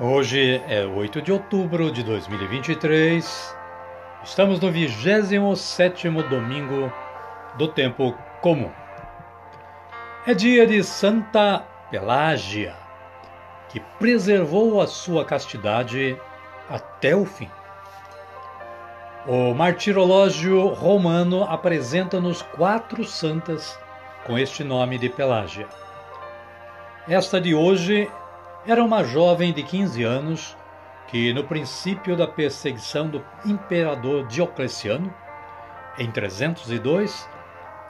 Hoje é 8 de outubro de 2023. Estamos no 27º domingo do tempo comum. É dia de Santa Pelágia, que preservou a sua castidade até o fim. O martirológio romano apresenta-nos quatro santas com este nome de Pelágia. Esta de hoje era uma jovem de 15 anos que, no princípio da perseguição do imperador Diocleciano, em 302,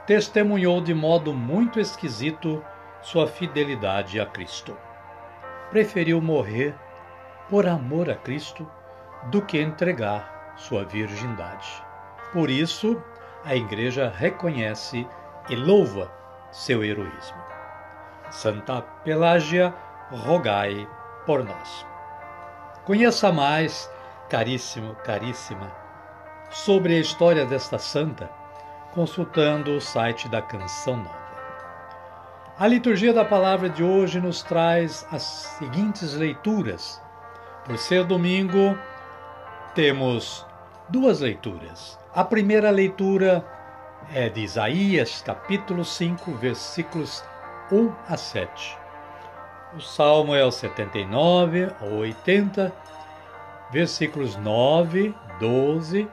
testemunhou de modo muito esquisito sua fidelidade a Cristo. Preferiu morrer por amor a Cristo do que entregar sua virgindade. Por isso, a Igreja reconhece e louva seu heroísmo. Santa Pelágia rogai por nós. Conheça mais, caríssimo, caríssima, sobre a história desta santa, consultando o site da Canção Nova. A liturgia da palavra de hoje nos traz as seguintes leituras. Por ser domingo, temos duas leituras. A primeira leitura é de Isaías, capítulo 5, versículos 1 a 7. O salmo é o 79 ao 80, versículos 9, 12,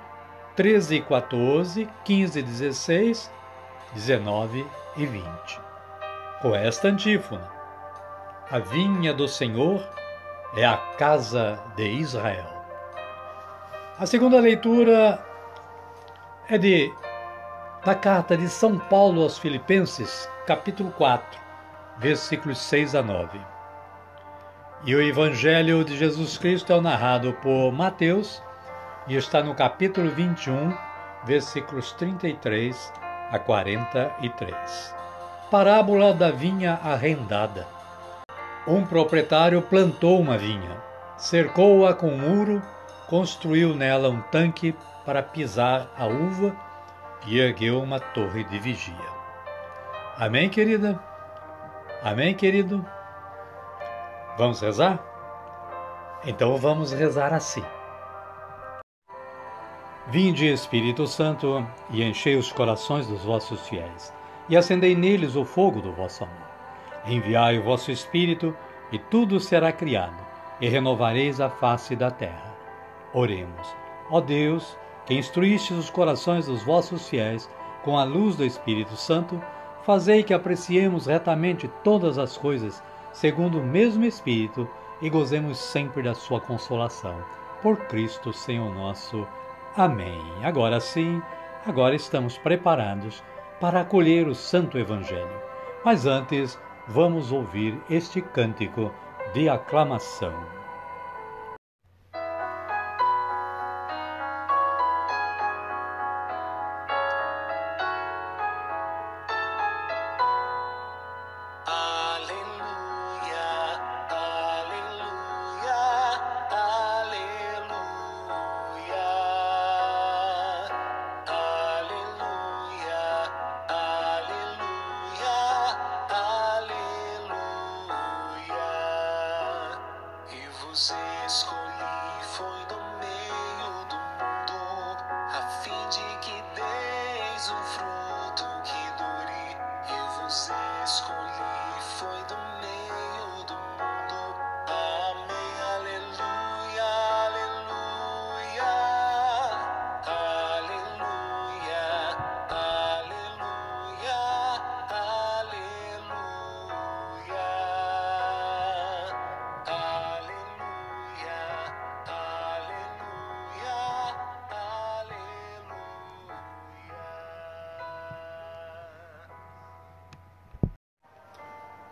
13 e 14, 15 e 16, 19 e 20. Com esta antífona: A vinha do Senhor é a casa de Israel. A segunda leitura é de da carta de São Paulo aos Filipenses, capítulo 4 versículos 6 a 9. E o Evangelho de Jesus Cristo é narrado por Mateus e está no capítulo 21, versículos 33 a 43. Parábola da vinha arrendada. Um proprietário plantou uma vinha, cercou-a com um muro, construiu nela um tanque para pisar a uva e ergueu uma torre de vigia. Amém, querida? Amém, querido? Vamos rezar? Então vamos rezar assim. Vinde, Espírito Santo, e enchei os corações dos vossos fiéis, e acendei neles o fogo do vosso amor. Enviai o vosso Espírito, e tudo será criado, e renovareis a face da terra. Oremos. Ó Deus, que instruístes os corações dos vossos fiéis com a luz do Espírito Santo, Fazei que apreciemos retamente todas as coisas, segundo o mesmo Espírito, e gozemos sempre da sua consolação. Por Cristo, Senhor nosso. Amém. Agora sim, agora estamos preparados para acolher o Santo Evangelho. Mas antes, vamos ouvir este cântico de aclamação.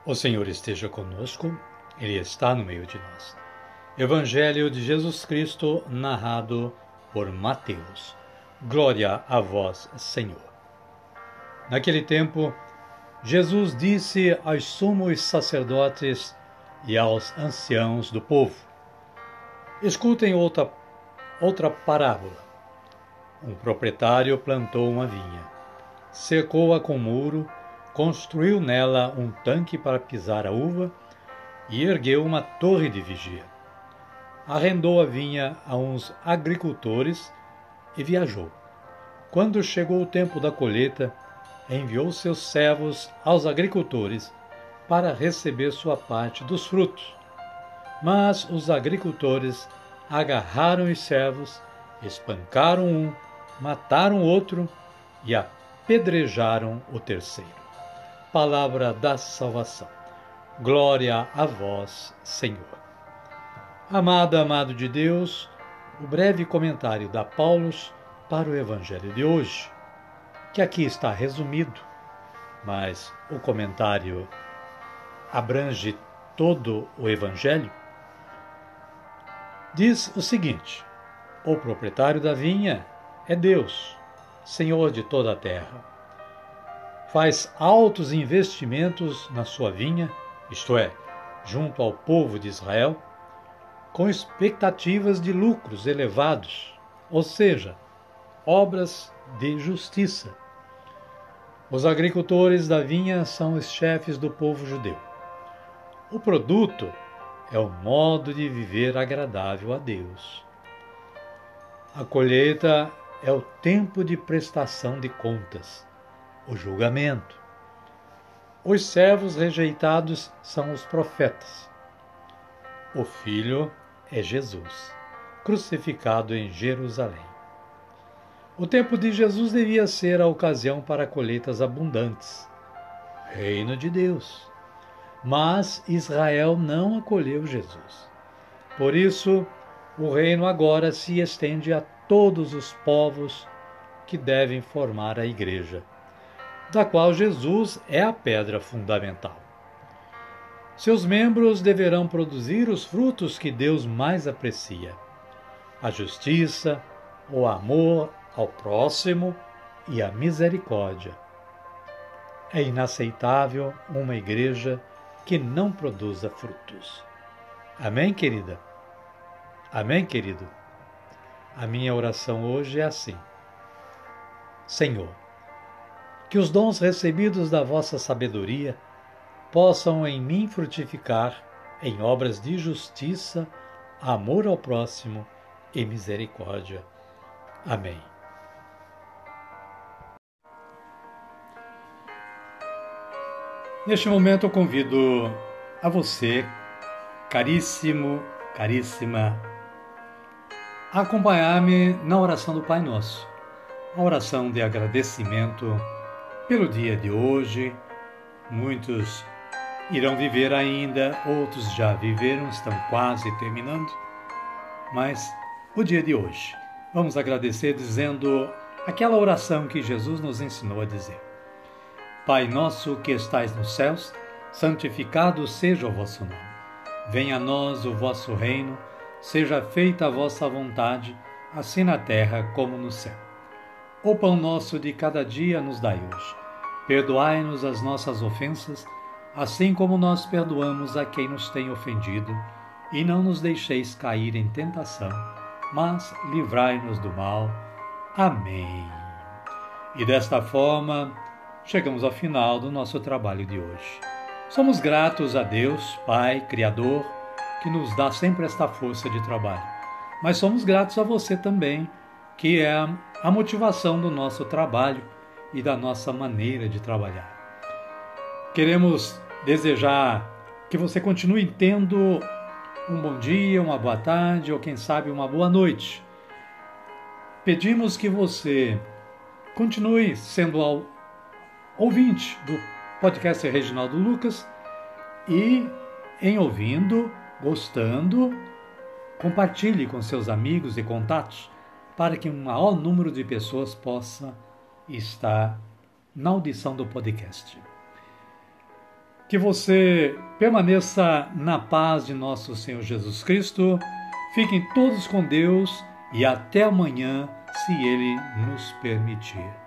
O Senhor esteja conosco, Ele está no meio de nós. Evangelho de Jesus Cristo, narrado por Mateus. Glória a vós, Senhor. Naquele tempo, Jesus disse aos sumos sacerdotes e aos anciãos do povo: Escutem outra, outra parábola. Um proprietário plantou uma vinha, cercou-a com muro construiu nela um tanque para pisar a uva e ergueu uma torre de vigia. Arrendou a vinha a uns agricultores e viajou. Quando chegou o tempo da colheita, enviou seus servos aos agricultores para receber sua parte dos frutos. Mas os agricultores agarraram os servos, espancaram um, mataram outro e apedrejaram o terceiro palavra da salvação. Glória a vós, Senhor. Amado, amado de Deus, o breve comentário da Paulus para o Evangelho de hoje, que aqui está resumido, mas o comentário abrange todo o Evangelho, diz o seguinte: O proprietário da vinha é Deus, Senhor de toda a terra faz altos investimentos na sua vinha, isto é, junto ao povo de Israel, com expectativas de lucros elevados, ou seja, obras de justiça. Os agricultores da vinha são os chefes do povo judeu. O produto é o modo de viver agradável a Deus. A colheita é o tempo de prestação de contas o julgamento. Os servos rejeitados são os profetas. O Filho é Jesus, crucificado em Jerusalém. O tempo de Jesus devia ser a ocasião para colheitas abundantes. Reino de Deus. Mas Israel não acolheu Jesus. Por isso, o reino agora se estende a todos os povos que devem formar a igreja da qual Jesus é a pedra fundamental. Seus membros deverão produzir os frutos que Deus mais aprecia: a justiça, o amor ao próximo e a misericórdia. É inaceitável uma igreja que não produza frutos. Amém, querida? Amém, querido? A minha oração hoje é assim: Senhor, que os dons recebidos da vossa sabedoria possam em mim frutificar em obras de justiça, amor ao próximo e misericórdia. Amém. Neste momento eu convido a você, caríssimo, caríssima, a acompanhar-me na oração do Pai Nosso, a oração de agradecimento pelo dia de hoje. Muitos irão viver ainda, outros já viveram, estão quase terminando. Mas o dia de hoje, vamos agradecer dizendo aquela oração que Jesus nos ensinou a dizer: Pai nosso que estais nos céus, santificado seja o vosso nome. Venha a nós o vosso reino, seja feita a vossa vontade, assim na terra como no céu. O pão nosso de cada dia nos dai hoje. Perdoai-nos as nossas ofensas, assim como nós perdoamos a quem nos tem ofendido, e não nos deixeis cair em tentação, mas livrai-nos do mal. Amém. E desta forma, chegamos ao final do nosso trabalho de hoje. Somos gratos a Deus, Pai, Criador, que nos dá sempre esta força de trabalho. Mas somos gratos a você também, que é a motivação do nosso trabalho e da nossa maneira de trabalhar. Queremos desejar que você continue tendo um bom dia, uma boa tarde ou quem sabe uma boa noite. Pedimos que você continue sendo ao ouvinte do podcast Reginaldo Lucas e em ouvindo, gostando, compartilhe com seus amigos e contatos para que um maior número de pessoas possa estar na audição do podcast. Que você permaneça na paz de nosso Senhor Jesus Cristo. Fiquem todos com Deus e até amanhã, se Ele nos permitir.